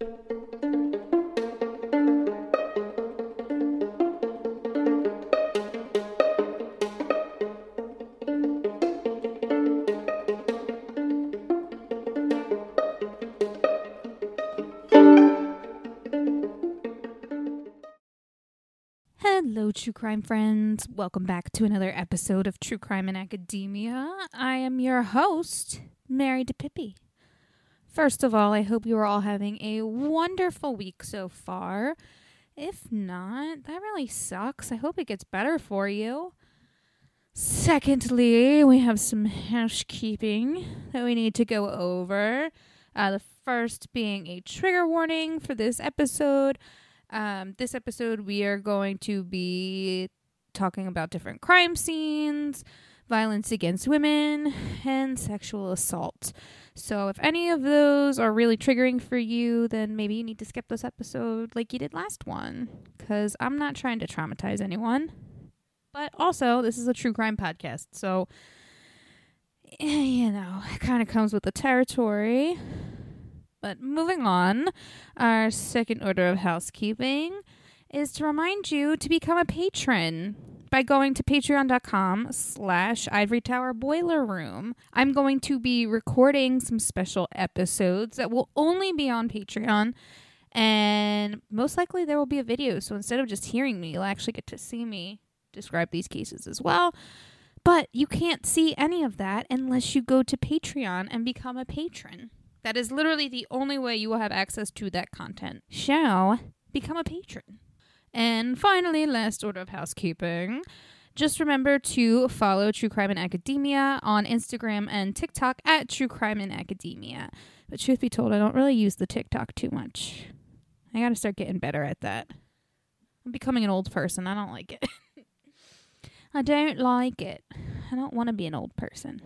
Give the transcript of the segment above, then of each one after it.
Hello, true crime friends. Welcome back to another episode of True Crime in Academia. I am your host, Mary DePippi. First of all, I hope you are all having a wonderful week so far. If not, that really sucks. I hope it gets better for you. Secondly, we have some housekeeping that we need to go over. Uh, the first being a trigger warning for this episode. Um, this episode, we are going to be talking about different crime scenes, violence against women, and sexual assault. So, if any of those are really triggering for you, then maybe you need to skip this episode like you did last one, because I'm not trying to traumatize anyone. But also, this is a true crime podcast, so eh, you know, it kind of comes with the territory. But moving on, our second order of housekeeping is to remind you to become a patron by going to patreon.com slash ivory tower boiler room i'm going to be recording some special episodes that will only be on patreon and most likely there will be a video so instead of just hearing me you'll actually get to see me describe these cases as well but you can't see any of that unless you go to patreon and become a patron that is literally the only way you will have access to that content. So, become a patron. And finally, last order of housekeeping. Just remember to follow True Crime in Academia on Instagram and TikTok at True Crime in Academia. But truth be told, I don't really use the TikTok too much. I gotta start getting better at that. I'm becoming an old person. I don't like it. I don't like it. I don't want to be an old person.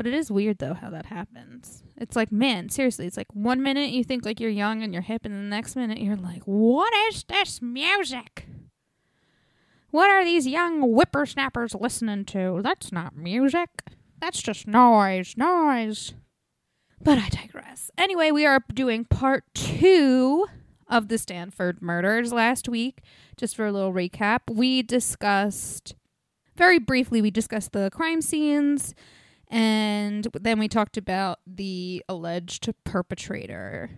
But it is weird though how that happens. It's like, man, seriously, it's like one minute you think like you're young and you're hip, and the next minute you're like, what is this music? What are these young whippersnappers listening to? That's not music. That's just noise, noise. But I digress. Anyway, we are doing part two of the Stanford murders last week. Just for a little recap, we discussed very briefly, we discussed the crime scenes and then we talked about the alleged perpetrator.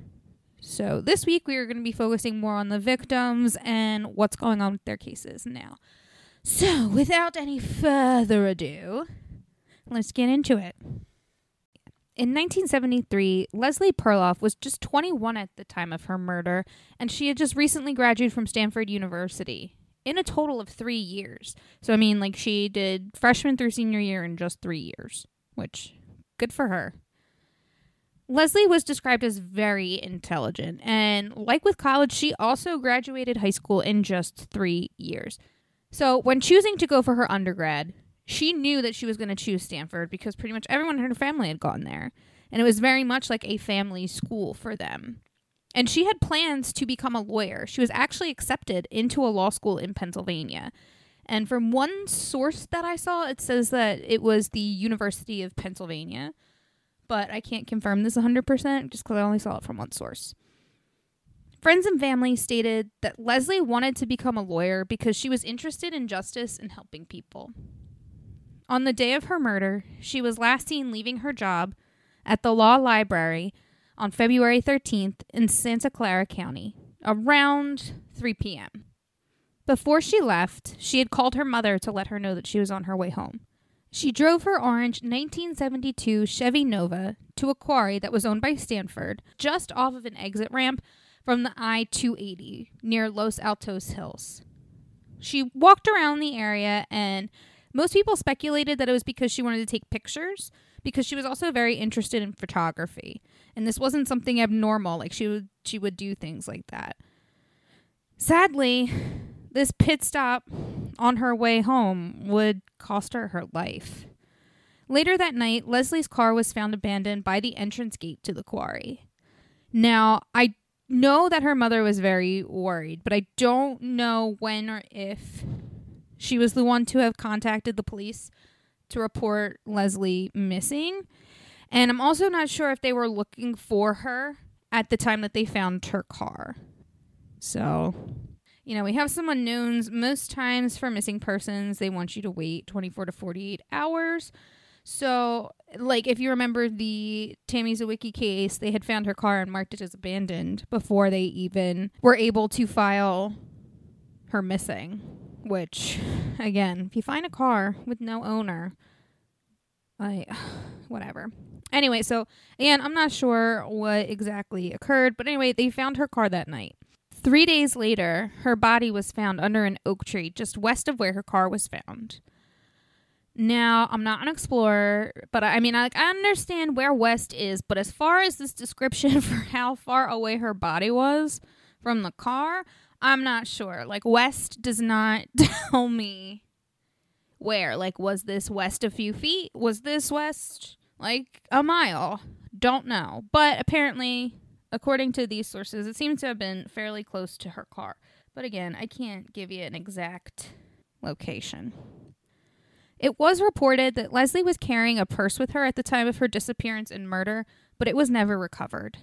So this week we are going to be focusing more on the victims and what's going on with their cases now. So without any further ado, let's get into it. In 1973, Leslie Perlov was just 21 at the time of her murder, and she had just recently graduated from Stanford University in a total of three years. So, I mean, like, she did freshman through senior year in just three years which good for her. Leslie was described as very intelligent, and like with college, she also graduated high school in just three years. So, when choosing to go for her undergrad, she knew that she was going to choose Stanford because pretty much everyone in her family had gone there, and it was very much like a family school for them. And she had plans to become a lawyer. She was actually accepted into a law school in Pennsylvania. And from one source that I saw, it says that it was the University of Pennsylvania. But I can't confirm this 100% just because I only saw it from one source. Friends and family stated that Leslie wanted to become a lawyer because she was interested in justice and helping people. On the day of her murder, she was last seen leaving her job at the law library on February 13th in Santa Clara County around 3 p.m. Before she left, she had called her mother to let her know that she was on her way home. She drove her orange 1972 Chevy Nova to a quarry that was owned by Stanford, just off of an exit ramp from the I 280 near Los Altos Hills. She walked around the area, and most people speculated that it was because she wanted to take pictures, because she was also very interested in photography. And this wasn't something abnormal, like she would she would do things like that. Sadly, this pit stop on her way home would cost her her life. Later that night, Leslie's car was found abandoned by the entrance gate to the quarry. Now, I know that her mother was very worried, but I don't know when or if she was the one to have contacted the police to report Leslie missing. And I'm also not sure if they were looking for her at the time that they found her car. So, you know, we have some unknowns. Most times for missing persons, they want you to wait 24 to 48 hours. So, like, if you remember the Tammy Zywicki case, they had found her car and marked it as abandoned before they even were able to file her missing. Which, again, if you find a car with no owner, I, whatever. Anyway, so, and I'm not sure what exactly occurred, but anyway, they found her car that night. Three days later, her body was found under an oak tree just west of where her car was found. Now, I'm not an explorer, but I, I mean, I, like, I understand where west is, but as far as this description for how far away her body was from the car, I'm not sure. Like, west does not tell me where. Like, was this west a few feet? Was this west like a mile? Don't know. But apparently, according to these sources, it seems to have been fairly close to her car. But again, I can't give you an exact location. It was reported that Leslie was carrying a purse with her at the time of her disappearance and murder, but it was never recovered.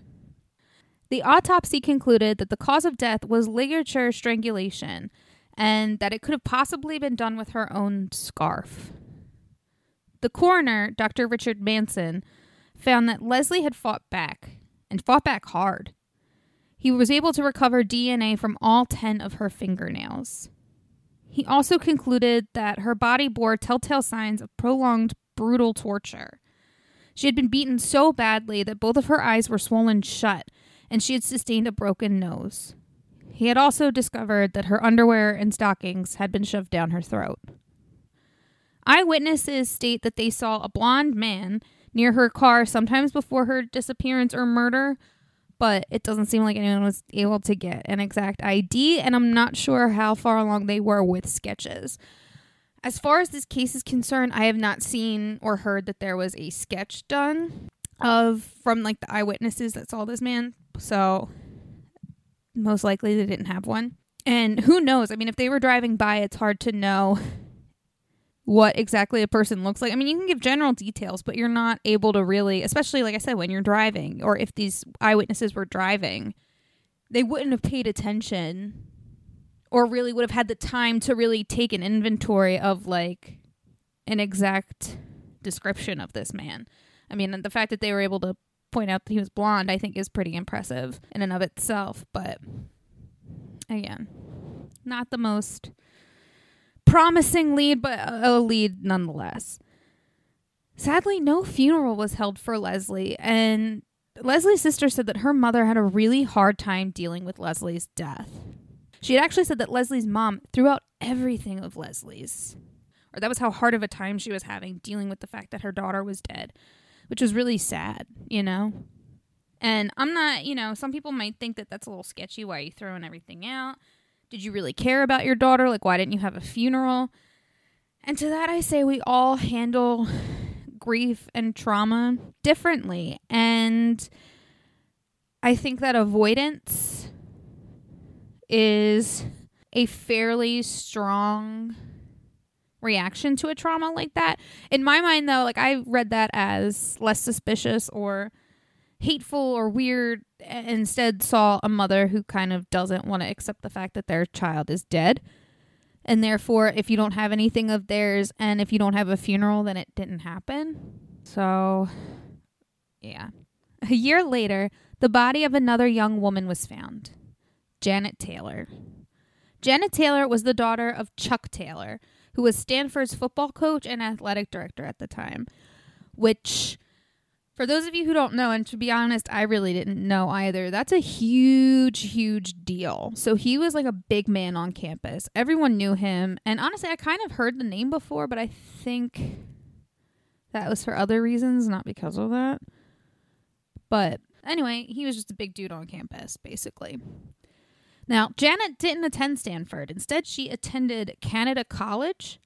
The autopsy concluded that the cause of death was ligature strangulation and that it could have possibly been done with her own scarf. The coroner, Dr. Richard Manson, found that Leslie had fought back and fought back hard. He was able to recover DNA from all 10 of her fingernails. He also concluded that her body bore telltale signs of prolonged, brutal torture. She had been beaten so badly that both of her eyes were swollen shut, and she had sustained a broken nose. He had also discovered that her underwear and stockings had been shoved down her throat. Eyewitnesses state that they saw a blond man near her car sometimes before her disappearance or murder, but it doesn't seem like anyone was able to get an exact ID, and I'm not sure how far along they were with sketches. As far as this case is concerned, I have not seen or heard that there was a sketch done of from like the eyewitnesses that saw this man. So most likely they didn't have one. And who knows? I mean, if they were driving by, it's hard to know what exactly a person looks like. I mean, you can give general details, but you're not able to really, especially like I said, when you're driving or if these eyewitnesses were driving, they wouldn't have paid attention or really would have had the time to really take an inventory of like an exact description of this man. I mean, the fact that they were able to point out that he was blonde, I think, is pretty impressive in and of itself. But again, not the most promising lead, but a lead nonetheless. Sadly, no funeral was held for Leslie, and Leslie's sister said that her mother had a really hard time dealing with Leslie's death. She had actually said that Leslie's mom threw out everything of Leslie's, or that was how hard of a time she was having dealing with the fact that her daughter was dead, which was really sad, you know? And I'm not, you know, some people might think that that's a little sketchy. Why you throwing everything out? Did you really care about your daughter? Like, why didn't you have a funeral? And to that, I say we all handle grief and trauma differently. And I think that avoidance is a fairly strong reaction to a trauma like that. In my mind, though, like I read that as less suspicious or hateful or weird instead saw a mother who kind of doesn't want to accept the fact that their child is dead. And therefore if you don't have anything of theirs and if you don't have a funeral then it didn't happen. So yeah. A year later the body of another young woman was found. Janet taylor. Janet taylor was the daughter of chuck taylor who was stanford's football coach and athletic director at the time which for those of you who don't know, and to be honest, I really didn't know either, that's a huge, huge deal. So he was like a big man on campus. Everyone knew him. And honestly, I kind of heard the name before, but I think that was for other reasons, not because of that. But anyway, he was just a big dude on campus, basically. Now, Janet didn't attend Stanford. Instead, she attended Canada College,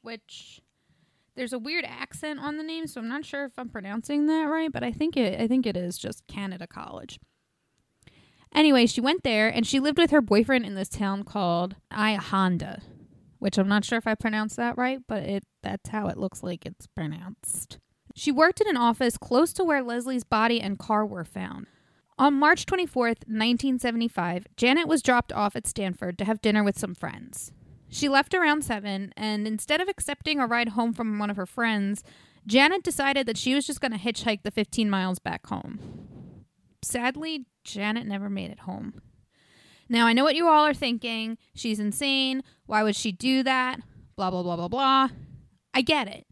which there's a weird accent on the name, so I'm not sure if I'm pronouncing that right, but I think it I think it is just Canada College. Anyway, she went there and she lived with her boyfriend in this town called Ihonda, which I'm not sure if I pronounced that right, but it that's how it looks like it's pronounced. She worked in an office close to where Leslie's body and car were found. on March 24th, 1975, Janet was dropped off at Stanford to have dinner with some friends. She left around 7, and instead of accepting a ride home from one of her friends, Janet decided that she was just going to hitchhike the 15 miles back home. Sadly, Janet never made it home. Now, I know what you all are thinking. She's insane. Why would she do that? Blah, blah, blah, blah, blah. I get it.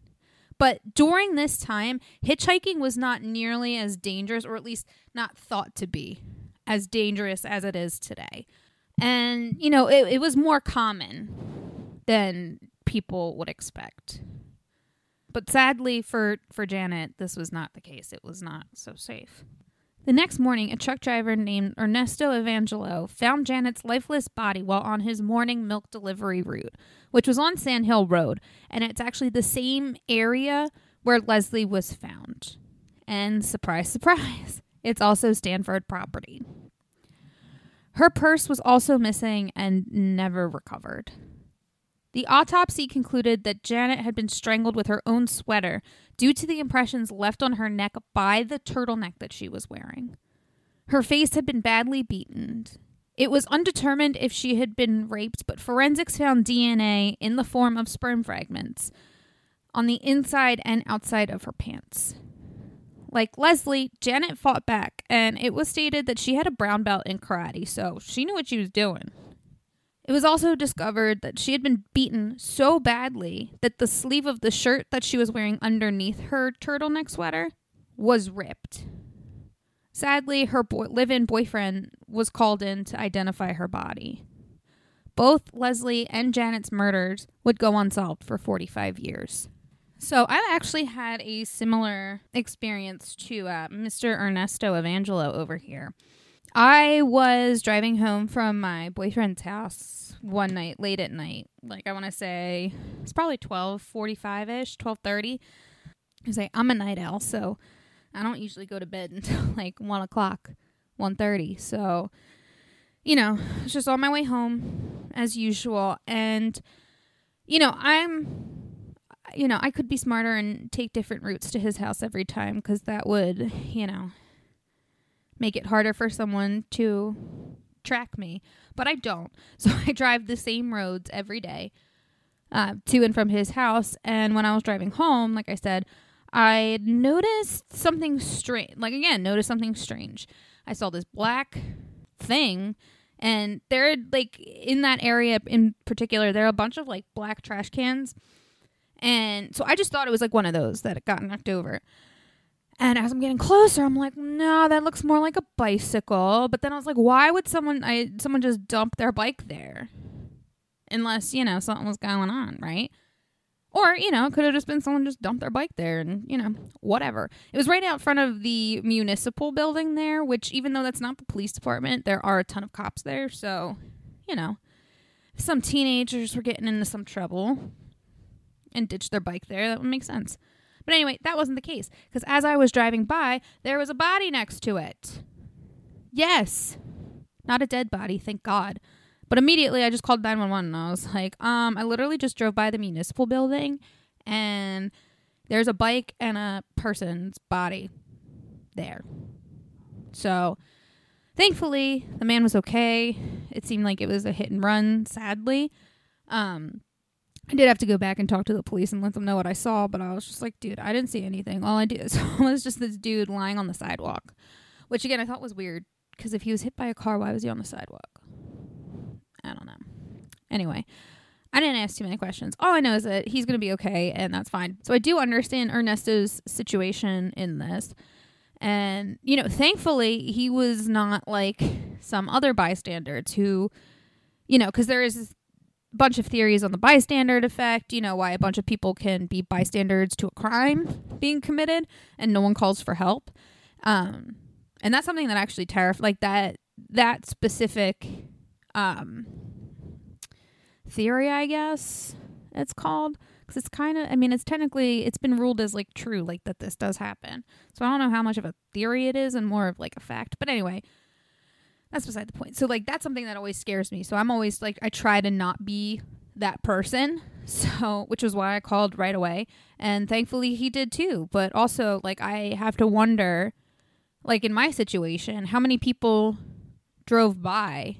But during this time, hitchhiking was not nearly as dangerous, or at least not thought to be as dangerous as it is today. And, you know, it, it was more common than people would expect. But sadly for, for Janet, this was not the case. It was not so safe. The next morning, a truck driver named Ernesto Evangelo found Janet's lifeless body while on his morning milk delivery route, which was on Sand Hill Road, and it's actually the same area where Leslie was found. And surprise, surprise, it's also Stanford property. Her purse was also missing and never recovered. The autopsy concluded that Janet had been strangled with her own sweater due to the impressions left on her neck by the turtleneck that she was wearing. Her face had been badly beaten. It was undetermined if she had been raped, but forensics found DNA in the form of sperm fragments on the inside and outside of her pants. Like Leslie, Janet fought back, and it was stated that she had a brown belt in karate, so she knew what she was doing. It was also discovered that she had been beaten so badly that the sleeve of the shirt that she was wearing underneath her turtleneck sweater was ripped. Sadly, her live in boyfriend was called in to identify her body. Both Leslie and Janet's murders would go unsolved for 45 years. So I actually had a similar experience to uh, Mr. Ernesto Evangelo over here. I was driving home from my boyfriend's house one night, late at night. Like I want to say it's probably twelve forty five ish, twelve thirty. I say I'm a night owl, so I don't usually go to bed until like one o'clock, one thirty. So, you know, it's just on my way home as usual, and you know I'm. You know, I could be smarter and take different routes to his house every time because that would, you know, make it harder for someone to track me, but I don't. So I drive the same roads every day uh, to and from his house. And when I was driving home, like I said, I noticed something strange. Like, again, noticed something strange. I saw this black thing. And there, like, in that area in particular, there are a bunch of, like, black trash cans. And so I just thought it was, like, one of those that got knocked over. And as I'm getting closer, I'm like, no, that looks more like a bicycle. But then I was like, why would someone I someone just dump their bike there? Unless, you know, something was going on, right? Or, you know, could have just been someone just dumped their bike there and, you know, whatever. It was right out front of the municipal building there, which even though that's not the police department, there are a ton of cops there. So, you know, some teenagers were getting into some trouble and ditched their bike there, that would make sense. But anyway, that wasn't the case because as I was driving by, there was a body next to it. Yes. Not a dead body, thank God. But immediately I just called 911 and I was like, um, I literally just drove by the municipal building and there's a bike and a person's body there. So thankfully the man was okay. It seemed like it was a hit and run, sadly. Um, I did have to go back and talk to the police and let them know what I saw, but I was just like, dude, I didn't see anything. All I did was just this dude lying on the sidewalk, which again I thought was weird because if he was hit by a car, why was he on the sidewalk? I don't know. Anyway, I didn't ask too many questions. All I know is that he's going to be okay, and that's fine. So I do understand Ernesto's situation in this. And, you know, thankfully, he was not like some other bystanders who, you know, because there is bunch of theories on the bystander effect, you know, why a bunch of people can be bystanders to a crime being committed and no one calls for help. Um, and that's something that actually terrifies, like that, that specific, um, theory, I guess it's called. Cause it's kind of, I mean, it's technically, it's been ruled as like true, like that this does happen. So I don't know how much of a theory it is and more of like a fact. But anyway, that's beside the point. So like that's something that always scares me. So I'm always like I try to not be that person. So which was why I called right away. And thankfully he did too. But also like I have to wonder like in my situation, how many people drove by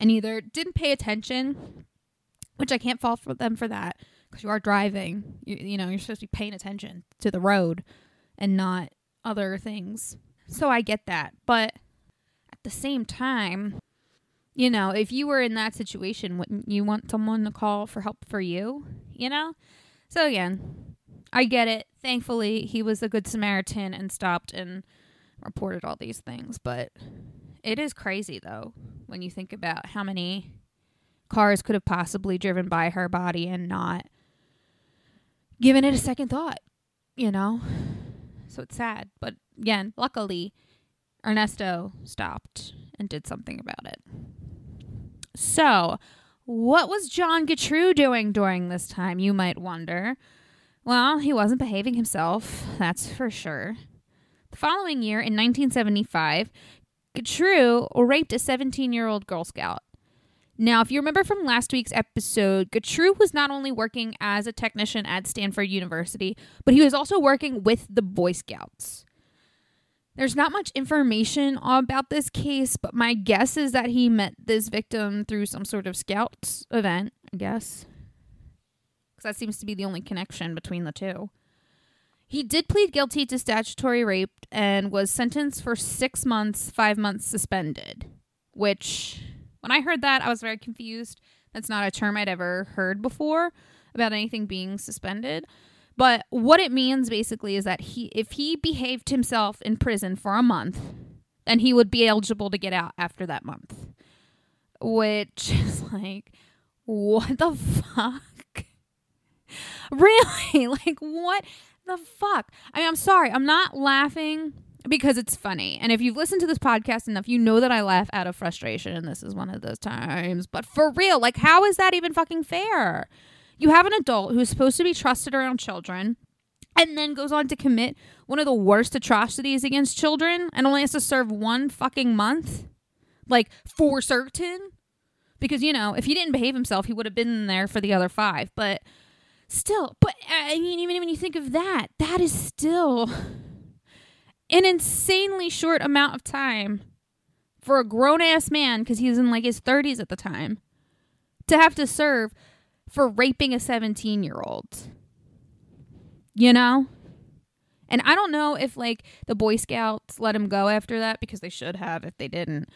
and either didn't pay attention, which I can't fault for them for that because you are driving. You, you know, you're supposed to be paying attention to the road and not other things. So I get that. But the same time, you know, if you were in that situation, wouldn't you want someone to call for help for you? You know? So again, I get it. Thankfully, he was a good Samaritan and stopped and reported all these things. But it is crazy, though, when you think about how many cars could have possibly driven by her body and not given it a second thought, you know? So it's sad. But again, luckily, Ernesto stopped and did something about it. So, what was John Gautreaux doing during this time, you might wonder? Well, he wasn't behaving himself, that's for sure. The following year, in 1975, Gautreaux raped a 17 year old Girl Scout. Now, if you remember from last week's episode, Gautreaux was not only working as a technician at Stanford University, but he was also working with the Boy Scouts. There's not much information about this case, but my guess is that he met this victim through some sort of Scouts event, I guess. Because that seems to be the only connection between the two. He did plead guilty to statutory rape and was sentenced for six months, five months suspended. Which, when I heard that, I was very confused. That's not a term I'd ever heard before about anything being suspended. But what it means basically is that he, if he behaved himself in prison for a month, then he would be eligible to get out after that month. Which is like, what the fuck? really? Like, what? the fuck? I mean, I'm sorry. I'm not laughing because it's funny. And if you've listened to this podcast enough, you know that I laugh out of frustration. And this is one of those times. But for real, like, how is that even fucking fair? You have an adult who's supposed to be trusted around children and then goes on to commit one of the worst atrocities against children and only has to serve one fucking month? Like, for certain? Because, you know, if he didn't behave himself, he would have been there for the other five. But still, but I mean, even when you think of that, that is still an insanely short amount of time for a grown ass man, because he was in like his 30s at the time, to have to serve for raping a 17 year old. You know? And I don't know if like the Boy Scouts let him go after that because they should have if they didn't.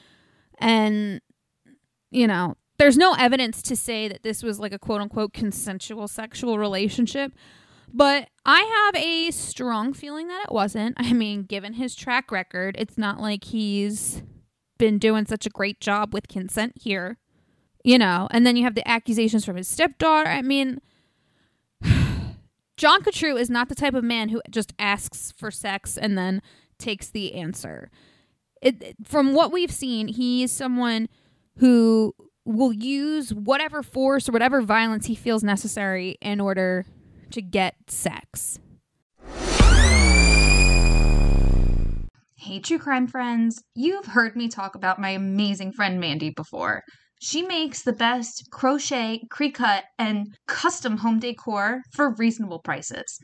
And you know, there's no evidence to say that this was like a quote unquote consensual sexual relationship, but I have a strong feeling that it wasn't. I mean, given his track record, it's not like he's been doing such a great job with consent here, you know. And then you have the accusations from his stepdaughter. I mean, John Gautreaux is not the type of man who just asks for sex and then takes the answer. It, from what we've seen, he is someone who will use whatever force or whatever violence he feels necessary in order to get sex. Hey, true crime friends. You've heard me talk about my amazing friend Mandy before. She makes the best crochet, Cricut, and custom home decor for reasonable prices.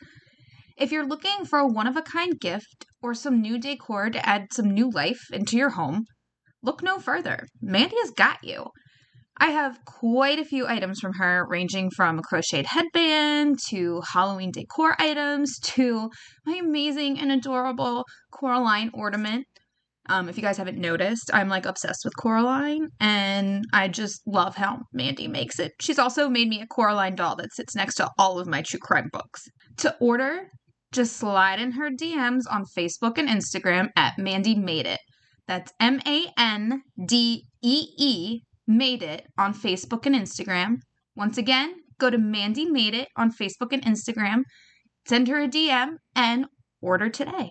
If you're looking for a one of a kind gift or some new decor to add some new life into your home, look no further. Mandy has got you. I have quite a few items from her, ranging from a crocheted headband to Halloween decor items to my amazing and adorable Coraline ornament. Um, if you guys haven't noticed, I'm like obsessed with Coraline, and I just love how Mandy makes it. She's also made me a Coraline doll that sits next to all of my true crime books. To order, just slide in her DMs on Facebook and Instagram at Mandy Made It. That's M A N D E E Made It on Facebook and Instagram. Once again, go to Mandy Made It on Facebook and Instagram, send her a DM, and order today.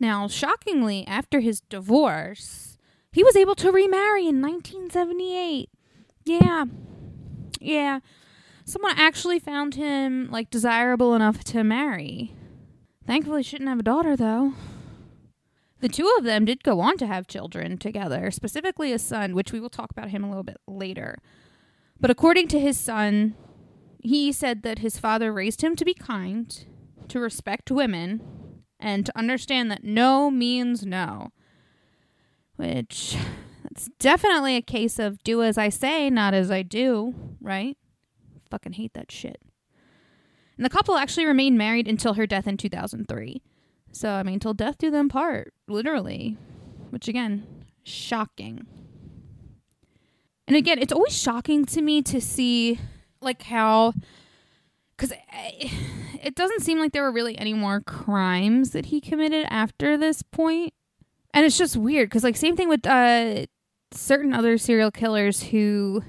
Now, shockingly, after his divorce, he was able to remarry in 1978. Yeah. Yeah. Someone actually found him like desirable enough to marry. Thankfully, she didn't have a daughter though. The two of them did go on to have children together, specifically a son, which we will talk about him a little bit later. But according to his son, he said that his father raised him to be kind, to respect women, and to understand that no means no. Which it's definitely a case of do as I say, not as I do, right? Fucking hate that shit. And the couple actually remained married until her death in 2003. So, I mean, till death do them part, literally. Which, again, shocking. And again, it's always shocking to me to see, like, how. Because it doesn't seem like there were really any more crimes that he committed after this. And it's just weird because, like, same thing with uh, certain other serial killers who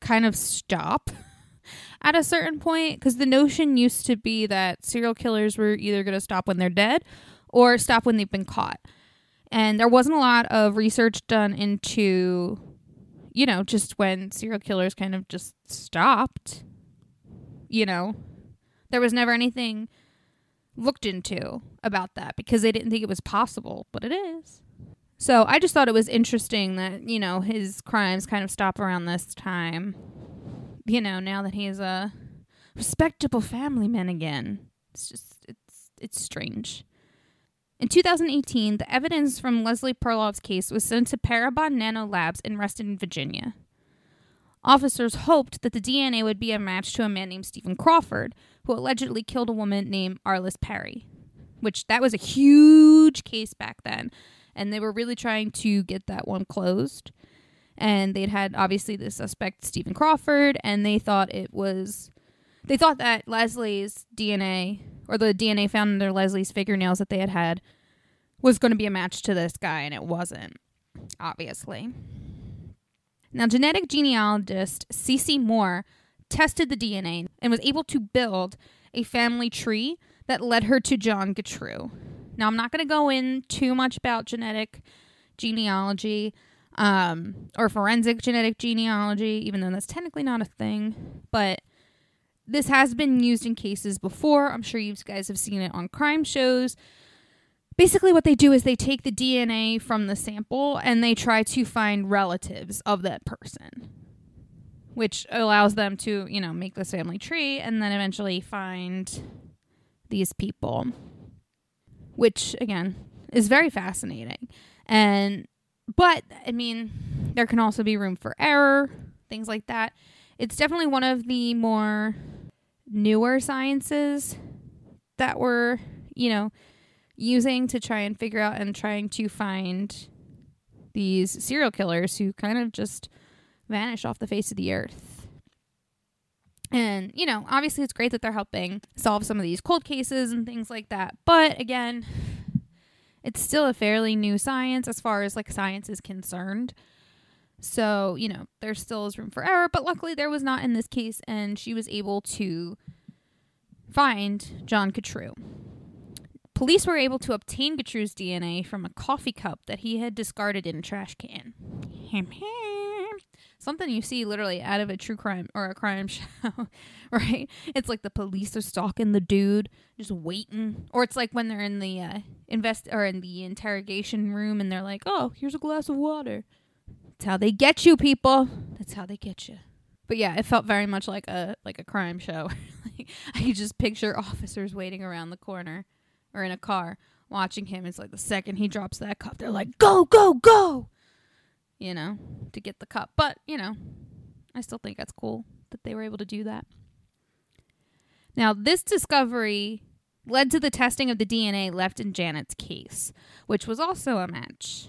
kind of stop at a certain point because the notion used to be that serial killers were either going to stop when they're dead or stop when they've been caught. And there wasn't a lot of research done into, you know, just when serial killers kind of just stopped. You know, there was never anything looked into about that because they didn't think it was possible, but it is. So I just thought it was interesting that, you know, his crimes kind of stop around this time you know, now that he's a respectable family man again. It's just it's it's strange. In 2018, the evidence from Leslie Perlov's case was sent to Parabon Nano Labs in Reston, Virginia. Officers hoped that the DNA would be a match to a man named Stephen Crawford, who allegedly killed a woman named Arliss Perry, which that was a huge case back then, and they were really trying to get that one closed and they'd had obviously the suspect Stephen Crawford, and they thought it was they thought that Leslie's DNA or the DNA found under Leslie's fingernails that they had had was going to be a match to this guy, and it wasn't, obviously. Now, genetic genealogist Cece Moore tested the DNA and was able to build a family tree that led her to John Gautreaux. Now, I'm not going to go in too much about genetic genealogy um, or forensic genetic genealogy, even though that's technically not a thing. But this has been used in cases before. I'm sure you guys have seen it on crime shows. Basically, what they do is they take the DNA from the sample and they try to find relatives of that person, which allows them to, you know, make this family tree and then eventually find these people, which, again, is very fascinating. And but I mean, there can also be room for error, things like that. It's definitely one of the more newer sciences that we're, you know, using to try and figure out and trying to find these serial killers who kind of just vanish off the face of the earth. And, you know, obviously it's great that they're helping solve some of these cold cases and things like that. But again, it's still a fairly new science as far as like science is concerned. So, you know, there still is room for error, but luckily there was not in this case, and she was able to find John Gautreaux. Police were able to obtain Gautreaux's DNA from a coffee cup that he had discarded in a trash can something you see literally out of a true crime or a crime show, right? It's like the police are stalking the dude, just waiting, or it's like when they're in the uh, invest or in the interrogation room and they're like, "Oh, here's a glass of water." That's how they get you, people. That's how they get you. But yeah, it felt very much like a like a crime show. like, I could just picture officers waiting around the corner or in a car watching him. It's like the second he drops that cup, they're like, "Go, go, go!" you know, to get the cup. But, you know, I still think that's cool that they were able to do that. Now, this discovery led to the testing of the DNA left in Janet's case, which was also a match.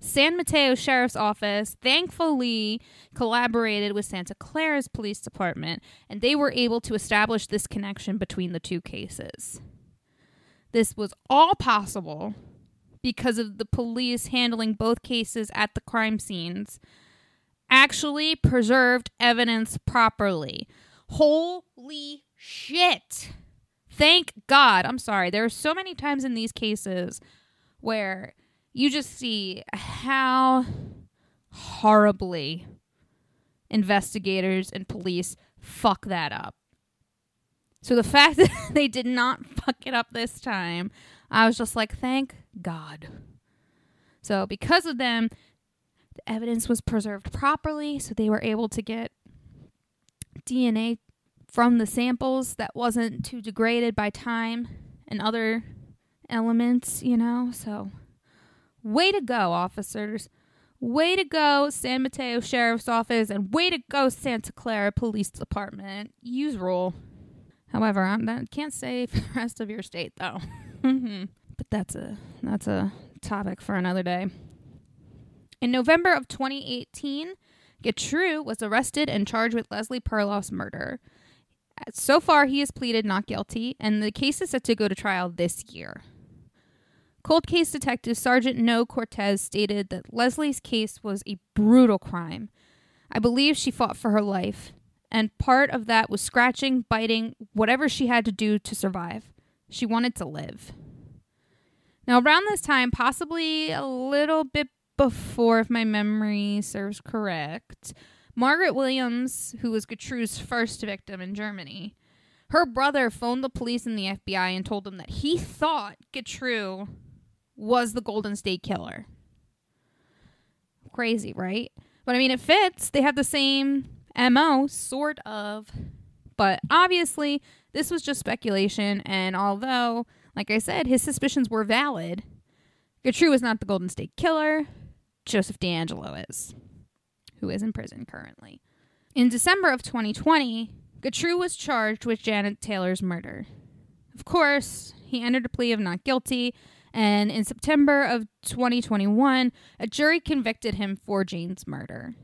San Mateo Sheriff's Office thankfully collaborated with Santa Clara's police department, and they were able to establish this connection between the two cases. This was all possible because of the police handling both cases at the crime scenes actually preserved evidence properly. Holy shit. Thank God. I'm sorry. There are so many times in these cases where you just see how horribly investigators and police fuck that up. So the fact that they did not fuck it up this time, I was just like, thank God. So because of them, the evidence was preserved properly, so they were able to get DNA from the samples that wasn't too degraded by time and other elements, you know? So, way to go, officers. Way to go, San Mateo Sheriff's Office, and way to go, Santa Clara Police Department. Use rule. However, I can't say for the rest of your state, though. Mm-hmm. but that's a that's a topic for another day. In November of 2018, Gautreaux was arrested and charged with Leslie Perlov's murder. Uh, so far, he has pleaded not guilty, and the case is set to go to trial this year. Cold case detective Sergeant No Cortez stated that Leslie's case was a brutal crime. I believe she fought for her life, and part of that was scratching, biting, whatever she had to do to survive. She wanted to live. Now, around this time, possibly a little bit before, if my memory serves correct, Margaret Williams, who was Gautreaux's first victim in Germany, her brother phoned the police and the FBI and told them that he thought Gautreaux was the Golden State Killer. Crazy, right? But I mean, it fits. They have the same MO, sort of. But obviously, this was just speculation. And although, like I said, his suspicions were valid, Gautreaux was not the Golden State Killer. Joseph DeAngelo is, who is in prison currently. In December of 2020, Gautreaux was charged with Janet Taylor's murder. Of course, he entered a plea of not guilty and in September of 2021, a jury convicted him for Jane's murder.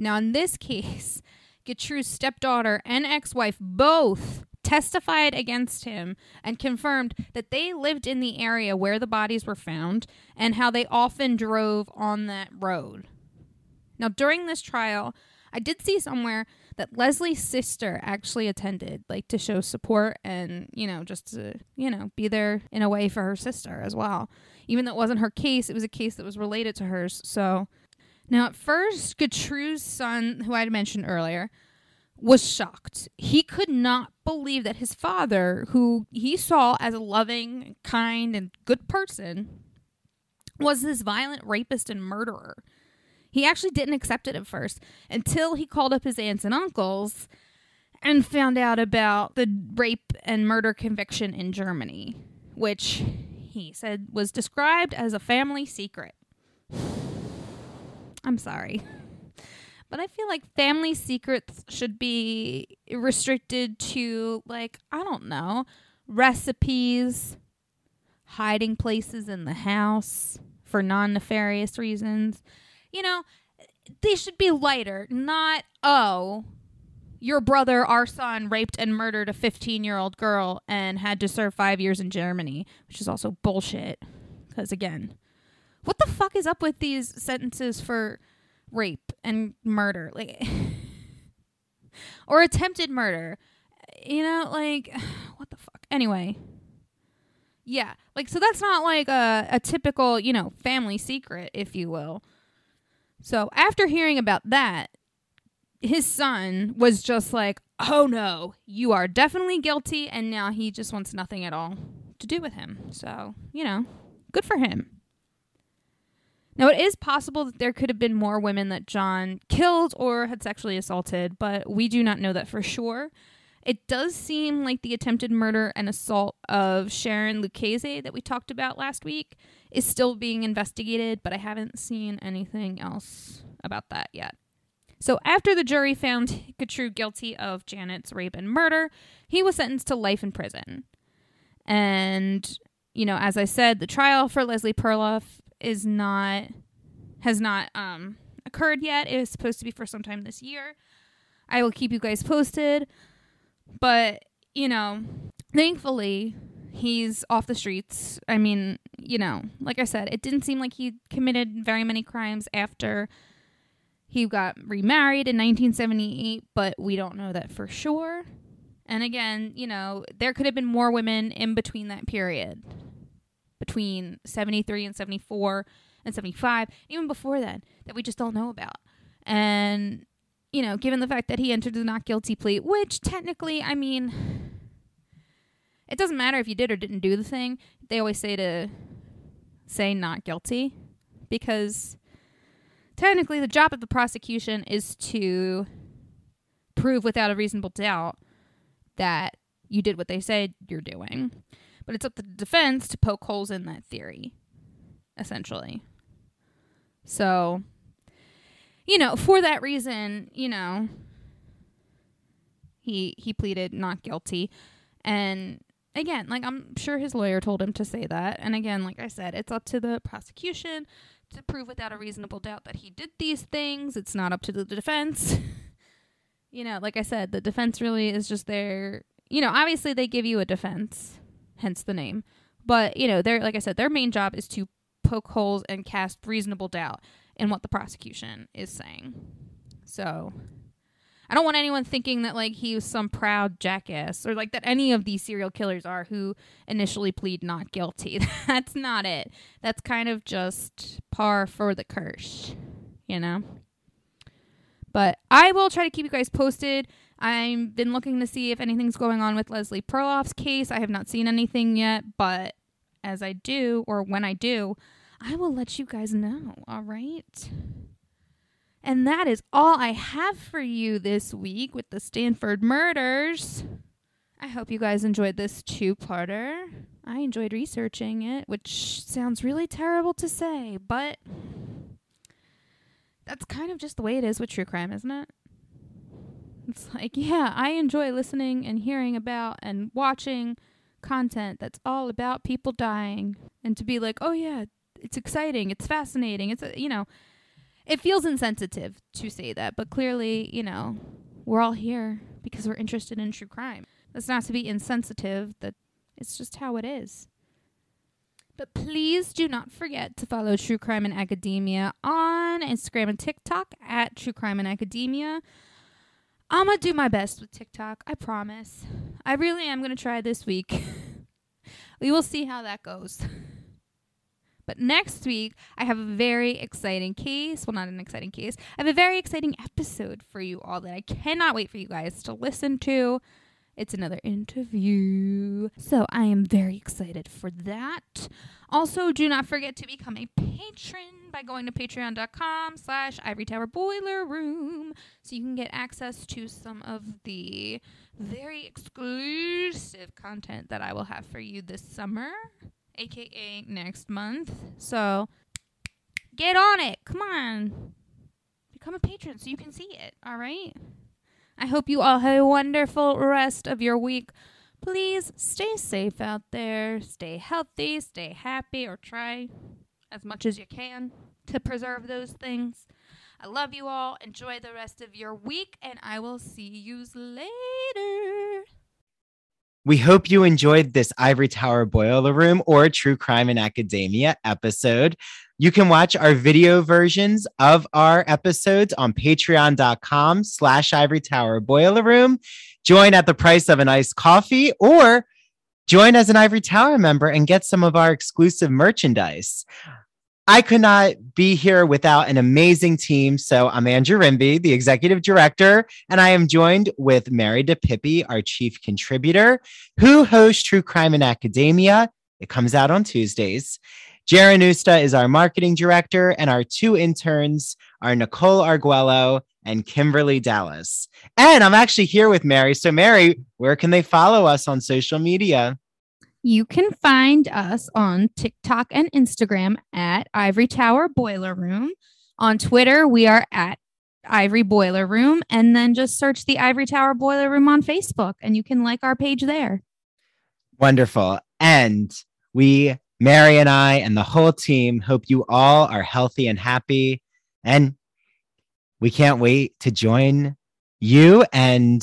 Now, in this case, Gautreaux's stepdaughter and ex wife both testified against him and confirmed that they lived in the area where the bodies were found and how they often drove on that road. Now, during this trial, I did see somewhere that Leslie's sister actually attended, like to show support and, you know, just to, you know, be there in a way for her sister as well. Even though it wasn't her case, it was a case that was related to hers. So now at first, Gautreaux's son, who I had mentioned earlier, was shocked. He could not believe that his father, who he saw as a loving, kind, and good person, was this violent rapist and murderer. He actually didn't accept it at first until he called up his aunts and uncles and found out about the rape and murder conviction in Germany, which he said was described as a family secret. I'm sorry. But I feel like family secrets should be restricted to, like, I don't know, recipes, hiding places in the house for non nefarious reasons you know, they should be lighter, not, oh, your brother, our son, raped and murdered a 15 year old girl and had to serve five years in Germany, which is also bullshit. Because, again, what the fuck is up with these sentences for rape and murder? Like, or attempted murder. You know, like, what the fuck? Anyway. Yeah, like, so that's not like a, a typical, you know, family secret, if you will. So after hearing about that, his son was just like, oh no, you are definitely guilty. And now he just wants nothing at all to do with him. So, you know, good for him. Now, it is possible that there could have been more women that John killed or had sexually assaulted, but we do not know that for sure. It does seem like the attempted murder and assault of Sharon Lucchese that we talked about last week is still being investigated, but I haven't seen anything else about that yet. So, after the jury found Gautreaux guilty of Janet's rape and murder, he was sentenced to life in prison. And, you know, as I said, the trial for Leslie Perlov is not, has not um, occurred yet. It is supposed to be for sometime this year. I will keep you guys posted. But, you know, thankfully, he's off the streets. I mean, you know, like I said, it didn't seem like he committed very many crimes after he got remarried in 1978, but we don't know that for sure. And again, you know, there could have been more women in between that period, between 73 and 74 and 75, even before then, that we just don't know about. And, you know, given the fact that he entered the not guilty plea, which technically, I mean, it doesn't matter if you did or didn't do the thing. They always say to say not guilty because technically the job of the prosecution is to prove without a reasonable doubt that you did what they said you're doing. But it's up to the defense to poke holes in that theory, essentially. So, you know, for that reason, you know, he he pleaded not guilty. And again, like I'm sure his lawyer told him to say that. And again, like I said, it's up to the prosecution to prove without a reasonable doubt that he did these things. It's not up to the defense. you know, like I said, the defense really is just there. You know, obviously they give you a defense, hence the name. But, you know, their like I said, their main job is to poke holes and cast reasonable doubt in what the prosecution is saying. So, I don't want anyone thinking that like he was some proud jackass or like that any of these serial killers are who initially plead not guilty. That's not it. That's kind of just par for the curse, you know? But I will try to keep you guys posted. I've been looking to see if anything's going on with Leslie Perlov's case. I have not seen anything yet, but as I do, or when I do, I will let you guys know, all right? And that is all I have for you this week with the Stanford murders. I hope you guys enjoyed this two parter. I enjoyed researching it, which sounds really terrible to say, but that's kind of just the way it is with true crime, isn't it? It's like, yeah, I enjoy listening and hearing about and watching content that's all about people dying. And to be like, oh, yeah, it's exciting, it's fascinating, it's, uh, you know, it feels insensitive to say that, but clearly, you know, we're all here because we're interested in true crime. That's not to be insensitive, that it's just how it is. But please do not forget to follow True Crime in Academia on Instagram and TikTok at True Crime in Academia. I'm to do my best with TikTok, I promise. I really am to try this week. we will see how that goes. But next week, I have a very exciting case. Well, not an exciting case. I have a very exciting episode for you all that I cannot wait for you guys to listen to. It's another interview. So I am very excited for that. Also, do not forget to become a patron by going to patreon.com slash ivory tower boiler room so you can get access to some of the very exclusive content that I will have for you this summer aka next month. So get on it. Come on. Become a patron so you can see it. All right. I hope you all have a wonderful rest of your week. Please stay safe out there. Stay healthy. Stay happy, or try as much as you can to preserve those things. I love you all. Enjoy the rest of your week, and I will see you later. We hope you enjoyed this Ivory Tower Boiler Room or True Crime in Academia episode. You can watch our video versions of our episodes on patreon.com slash ivory tower boiler room. Join at the price of an iced coffee or join as an Ivory Tower member and get some of our exclusive merchandise. I could not be here without an amazing team. So I'm Andrew Rimby, the executive director, and I am joined with Mary DePippi, our chief contributor, who hosts True Crime in Academia. It comes out on Tuesdays. Jaron Usta is our marketing director, and our two interns are Nicole Arguello and Kimberly Dallas. And I'm actually here with Mary. So, Mary, where can they follow us on social media? You can find us on TikTok and Instagram at Ivory Tower Boiler Room. On Twitter, we are at Ivory Boiler Room. And then just search the Ivory Tower Boiler Room on Facebook and you can like our page there. Wonderful. And we, Mary and I, and the whole team hope you all are healthy and happy. And we can't wait to join you and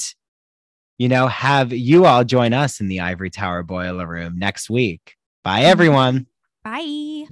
you know, have you all join us in the Ivory Tower Boiler Room next week. Bye, everyone. Bye.